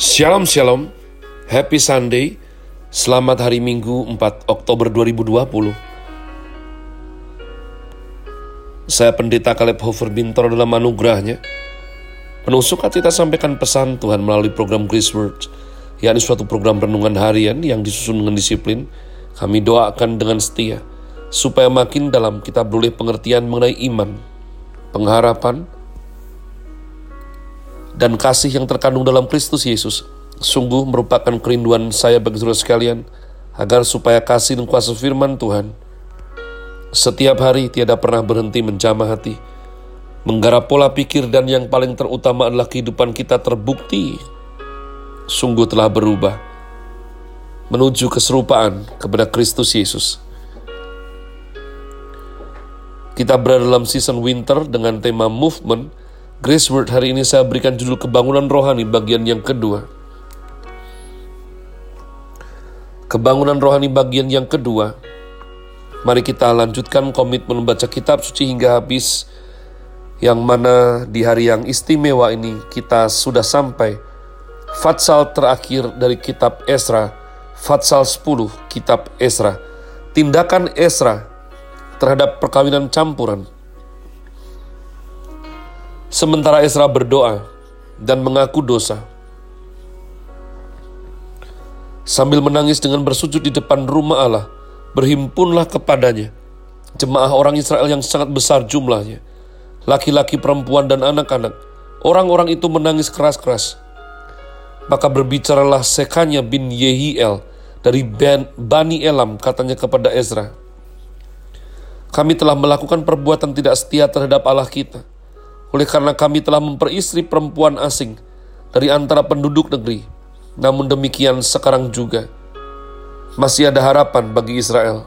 Shalom Shalom, Happy Sunday, selamat hari Minggu 4 Oktober 2020. Saya Pendeta Kaleb Hofer Bintor dalam anugerahnya. Penuh sukacita sampaikan pesan Tuhan melalui program Grace Words, yakni suatu program renungan harian yang disusun dengan disiplin. Kami doakan dengan setia, supaya makin dalam kita beroleh pengertian mengenai iman, pengharapan, dan kasih yang terkandung dalam Kristus Yesus sungguh merupakan kerinduan saya bagi saudara sekalian agar supaya kasih dan kuasa firman Tuhan setiap hari tiada pernah berhenti menjamah hati menggarap pola pikir dan yang paling terutama adalah kehidupan kita terbukti sungguh telah berubah menuju keserupaan kepada Kristus Yesus. Kita berada dalam season winter dengan tema movement Grace Word hari ini saya berikan judul kebangunan rohani bagian yang kedua. Kebangunan rohani bagian yang kedua. Mari kita lanjutkan komitmen membaca kitab suci hingga habis yang mana di hari yang istimewa ini kita sudah sampai Fatsal terakhir dari kitab Esra, Fatsal 10 kitab Esra. Tindakan Esra terhadap perkawinan campuran Sementara Esra berdoa dan mengaku dosa. Sambil menangis dengan bersujud di depan rumah Allah, berhimpunlah kepadanya jemaah orang Israel yang sangat besar jumlahnya, laki-laki, perempuan, dan anak-anak. Orang-orang itu menangis keras-keras. Maka berbicaralah Sekanya bin Yehiel dari Bani Elam katanya kepada Ezra, Kami telah melakukan perbuatan tidak setia terhadap Allah kita oleh karena kami telah memperistri perempuan asing dari antara penduduk negeri. Namun demikian sekarang juga masih ada harapan bagi Israel.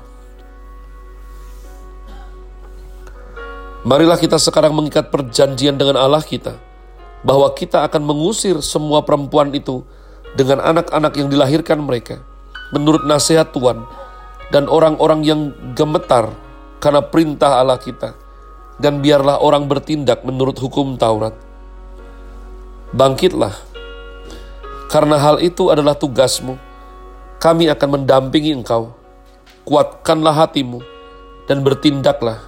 Marilah kita sekarang mengikat perjanjian dengan Allah kita, bahwa kita akan mengusir semua perempuan itu dengan anak-anak yang dilahirkan mereka, menurut nasihat Tuhan, dan orang-orang yang gemetar karena perintah Allah kita dan biarlah orang bertindak menurut hukum Taurat. Bangkitlah, karena hal itu adalah tugasmu. Kami akan mendampingi engkau. Kuatkanlah hatimu dan bertindaklah.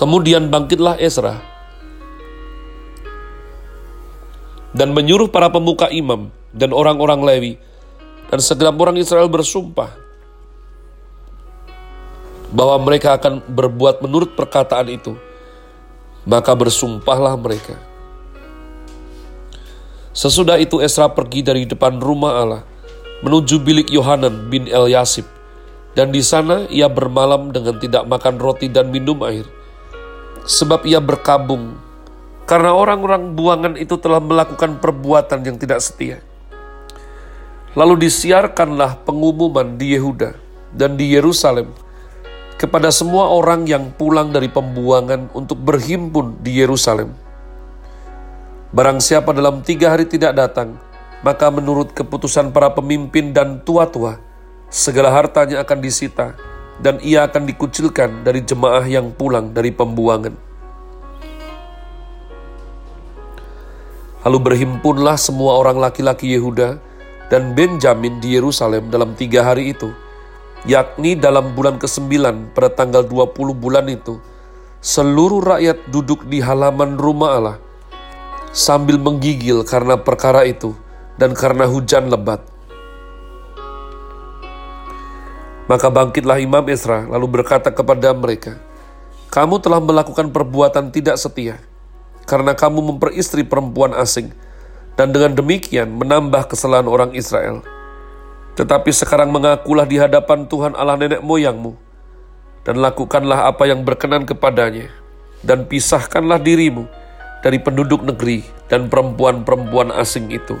Kemudian bangkitlah Ezra dan menyuruh para pemuka imam dan orang-orang Lewi dan segenap orang Israel bersumpah bahwa mereka akan berbuat menurut perkataan itu, maka bersumpahlah mereka. Sesudah itu Esra pergi dari depan rumah Allah menuju bilik Yohanan bin Eliasib dan di sana ia bermalam dengan tidak makan roti dan minum air sebab ia berkabung karena orang-orang buangan itu telah melakukan perbuatan yang tidak setia. Lalu disiarkanlah pengumuman di Yehuda dan di Yerusalem kepada semua orang yang pulang dari pembuangan untuk berhimpun di Yerusalem. Barang siapa dalam tiga hari tidak datang, maka menurut keputusan para pemimpin dan tua-tua, segala hartanya akan disita dan ia akan dikucilkan dari jemaah yang pulang dari pembuangan. Lalu berhimpunlah semua orang laki-laki Yehuda dan Benjamin di Yerusalem dalam tiga hari itu, yakni dalam bulan ke-9 pada tanggal 20 bulan itu, seluruh rakyat duduk di halaman rumah Allah sambil menggigil karena perkara itu dan karena hujan lebat. Maka bangkitlah Imam Esra lalu berkata kepada mereka, Kamu telah melakukan perbuatan tidak setia, karena kamu memperistri perempuan asing, dan dengan demikian menambah kesalahan orang Israel. Tetapi sekarang mengakulah di hadapan Tuhan Allah nenek moyangmu, dan lakukanlah apa yang berkenan kepadanya, dan pisahkanlah dirimu dari penduduk negeri dan perempuan-perempuan asing itu.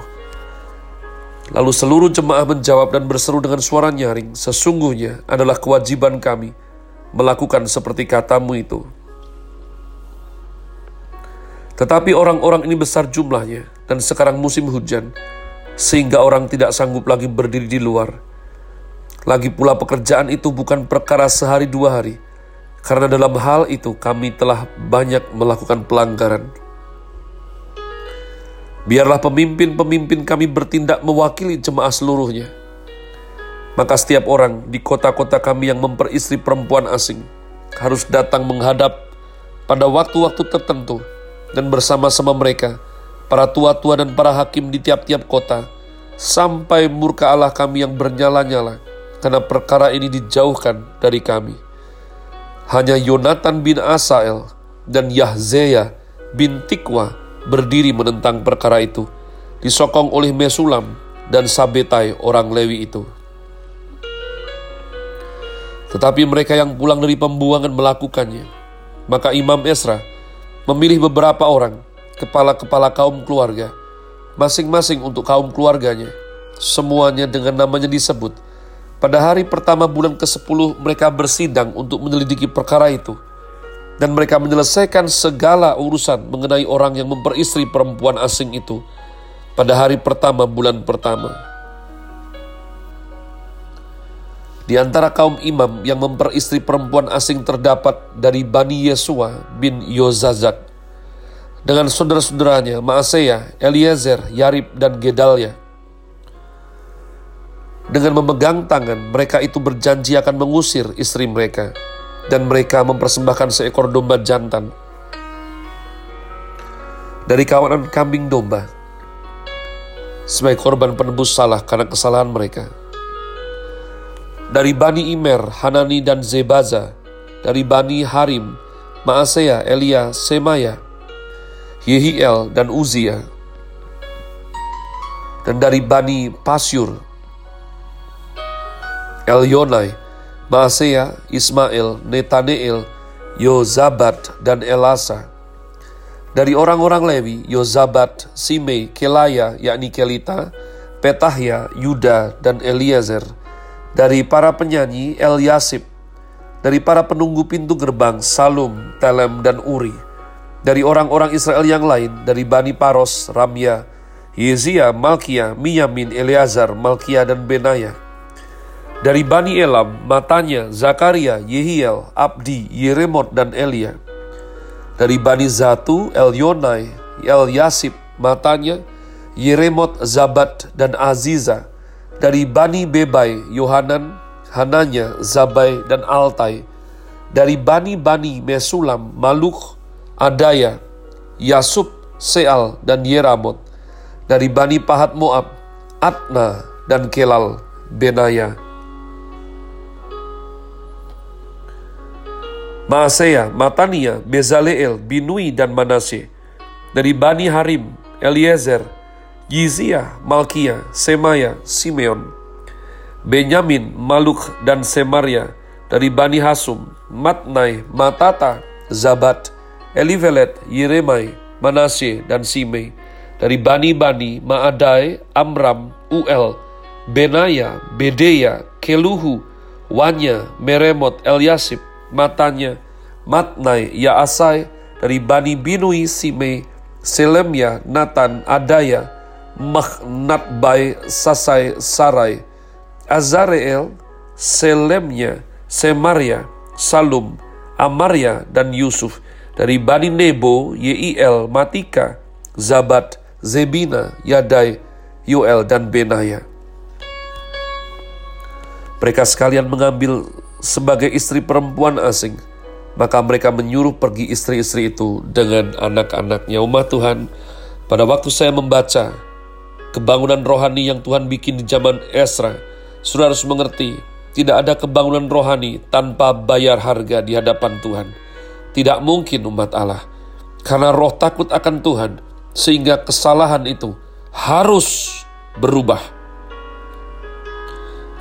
Lalu seluruh jemaah menjawab dan berseru dengan suara nyaring, sesungguhnya adalah kewajiban kami melakukan seperti katamu itu. Tetapi orang-orang ini besar jumlahnya, dan sekarang musim hujan, sehingga orang tidak sanggup lagi berdiri di luar. Lagi pula pekerjaan itu bukan perkara sehari dua hari, karena dalam hal itu kami telah banyak melakukan pelanggaran. Biarlah pemimpin-pemimpin kami bertindak mewakili jemaah seluruhnya. Maka setiap orang di kota-kota kami yang memperistri perempuan asing harus datang menghadap pada waktu-waktu tertentu dan bersama-sama mereka, para tua-tua dan para hakim di tiap-tiap kota, sampai murka Allah kami yang bernyala-nyala, karena perkara ini dijauhkan dari kami. Hanya Yonatan bin Asael dan Yahzeya bin Tikwa berdiri menentang perkara itu, disokong oleh Mesulam dan Sabetai orang Lewi itu. Tetapi mereka yang pulang dari pembuangan melakukannya. Maka Imam Esra memilih beberapa orang, kepala-kepala kaum keluarga, masing-masing untuk kaum keluarganya. Semuanya dengan namanya disebut. Pada hari pertama bulan ke-10 mereka bersidang untuk menyelidiki perkara itu. Dan mereka menyelesaikan segala urusan mengenai orang yang memperistri perempuan asing itu pada hari pertama bulan pertama. Di antara kaum imam yang memperistri perempuan asing terdapat dari Bani Yesua bin Yozazak. Dengan saudara-saudaranya Maaseya, Eliezer, Yarib, dan Gedalya. Dengan memegang tangan, mereka itu berjanji akan mengusir istri mereka. Dan mereka mempersembahkan seekor domba jantan. Dari kawanan kambing domba. Sebagai korban penebus salah karena kesalahan mereka dari Bani Imer, Hanani dan Zebaza, dari Bani Harim, Maaseya, Elia, Semaya, Yehiel dan Uzia, dan dari Bani Pasyur, Elionai, Maaseya, Ismail, Netaneel, Yozabat, dan Elasa. Dari orang-orang Lewi, Yozabat, Simei, Kelaya, yakni Kelita, Petahya, Yuda, dan Eliezer. Dari para penyanyi El Yasib, dari para penunggu pintu gerbang Salum, Telem, dan Uri, dari orang-orang Israel yang lain, dari Bani Paros, Ramya, Yezia, Malkia, Miyamin, Eleazar, Malkia, dan Benaya. Dari Bani Elam, Matanya, Zakaria, Yehiel, Abdi, Yeremot, dan Elia. Dari Bani Zatu, Yonai, El Yasib, Matanya, Yeremot, Zabat, dan Aziza dari Bani Bebai, Yohanan, Hananya, Zabai, dan Altai, dari Bani-Bani Mesulam, Maluk, Adaya, Yasub, Seal, dan Yeramot, dari Bani Pahat Moab, Atna, dan Kelal, Benaya. Maaseya, Matania, Bezaleel, Binui, dan Manase. Dari Bani Harim, Eliezer, Yizia, Malkia, Semaya, Simeon, Benyamin, Maluk, dan Semaria dari Bani Hasum, Matnai, Matata, Zabat, Elivelet, Yeremai, Manasye, dan Simei. Dari Bani-Bani, Maadai, Amram, Uel, Benaya, Bedeya, Keluhu, Wanya, Meremot, Eliasib, Matanya, Matnai, Yaasai, dari Bani Binui, Simei, Selemya, Nathan, Adaya, Mahnatbai Sasai Sarai, Azareel, Selemnya, Semaria, Salum, Amaria, dan Yusuf. Dari Bani Nebo, Yeiel, Matika, Zabat, Zebina, Yadai, Yoel, dan Benaya. Mereka sekalian mengambil sebagai istri perempuan asing, maka mereka menyuruh pergi istri-istri itu dengan anak-anaknya. Umat Tuhan, pada waktu saya membaca kebangunan rohani yang Tuhan bikin di zaman Esra. Saudara harus mengerti, tidak ada kebangunan rohani tanpa bayar harga di hadapan Tuhan. Tidak mungkin umat Allah. Karena roh takut akan Tuhan, sehingga kesalahan itu harus berubah.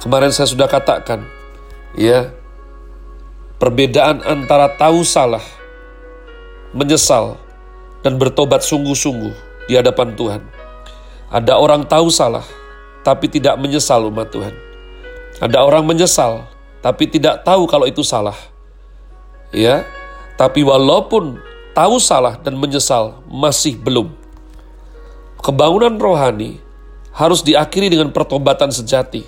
Kemarin saya sudah katakan, ya, perbedaan antara tahu salah, menyesal, dan bertobat sungguh-sungguh di hadapan Tuhan ada orang tahu salah, tapi tidak menyesal umat Tuhan. Ada orang menyesal, tapi tidak tahu kalau itu salah. Ya, tapi walaupun tahu salah dan menyesal, masih belum. Kebangunan rohani harus diakhiri dengan pertobatan sejati.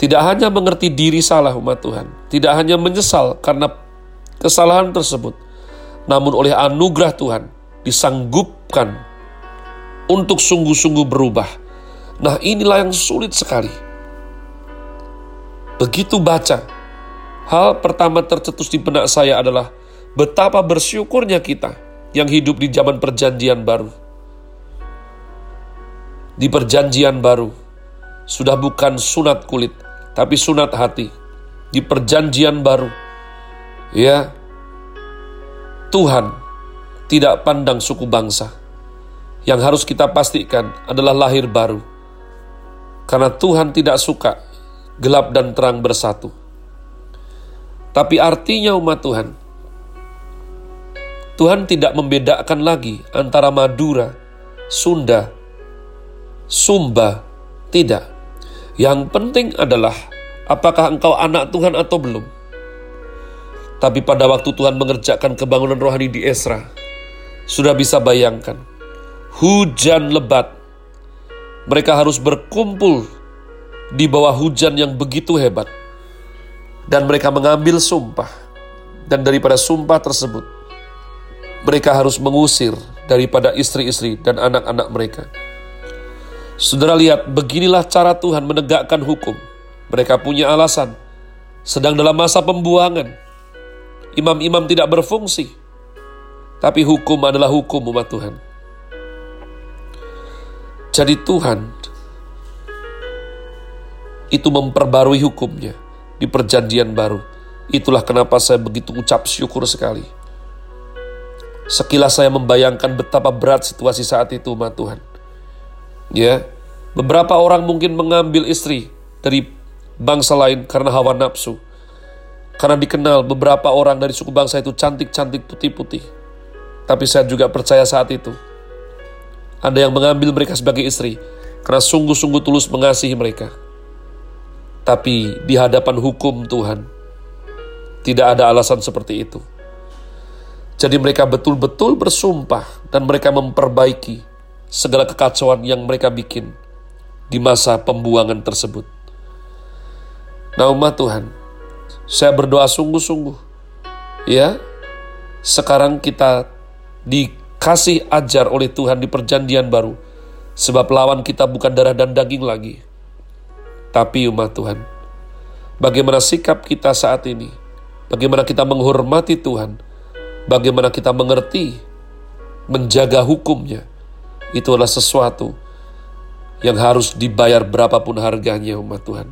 Tidak hanya mengerti diri salah umat Tuhan, tidak hanya menyesal karena kesalahan tersebut, namun oleh anugerah Tuhan disanggupkan untuk sungguh-sungguh berubah. Nah, inilah yang sulit sekali. Begitu baca, hal pertama tercetus di benak saya adalah betapa bersyukurnya kita yang hidup di zaman perjanjian baru. Di perjanjian baru, sudah bukan sunat kulit, tapi sunat hati. Di perjanjian baru, ya, Tuhan tidak pandang suku bangsa. Yang harus kita pastikan adalah lahir baru. Karena Tuhan tidak suka gelap dan terang bersatu. Tapi artinya umat Tuhan, Tuhan tidak membedakan lagi antara Madura, Sunda, Sumba, tidak. Yang penting adalah apakah engkau anak Tuhan atau belum. Tapi pada waktu Tuhan mengerjakan kebangunan rohani di Esra, sudah bisa bayangkan, hujan lebat. Mereka harus berkumpul di bawah hujan yang begitu hebat. Dan mereka mengambil sumpah. Dan daripada sumpah tersebut, mereka harus mengusir daripada istri-istri dan anak-anak mereka. Saudara lihat, beginilah cara Tuhan menegakkan hukum. Mereka punya alasan, sedang dalam masa pembuangan. Imam-imam tidak berfungsi, tapi hukum adalah hukum umat Tuhan. Jadi Tuhan itu memperbarui hukumnya di perjanjian baru. Itulah kenapa saya begitu ucap syukur sekali Sekilas saya membayangkan betapa berat situasi saat itu, umat Tuhan. Ya, beberapa orang mungkin mengambil istri dari bangsa lain karena hawa nafsu. Karena dikenal beberapa orang dari suku bangsa itu cantik-cantik putih-putih. Tapi saya juga percaya saat itu. Ada yang mengambil mereka sebagai istri karena sungguh-sungguh tulus mengasihi mereka. Tapi di hadapan hukum Tuhan, tidak ada alasan seperti itu. Jadi mereka betul-betul bersumpah dan mereka memperbaiki segala kekacauan yang mereka bikin di masa pembuangan tersebut. Nah umat Tuhan, saya berdoa sungguh-sungguh. Ya, sekarang kita dikasih ajar oleh Tuhan di perjanjian baru. Sebab lawan kita bukan darah dan daging lagi. Tapi umat Tuhan, bagaimana sikap kita saat ini? Bagaimana kita menghormati Tuhan? Bagaimana kita mengerti, menjaga hukumnya, itu adalah sesuatu yang harus dibayar berapapun harganya umat Tuhan.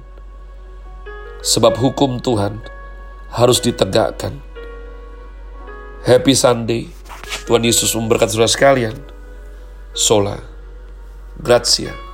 Sebab hukum Tuhan harus ditegakkan. Happy Sunday. Tuhan Yesus memberkati saudara sekalian. Sola. Grazie.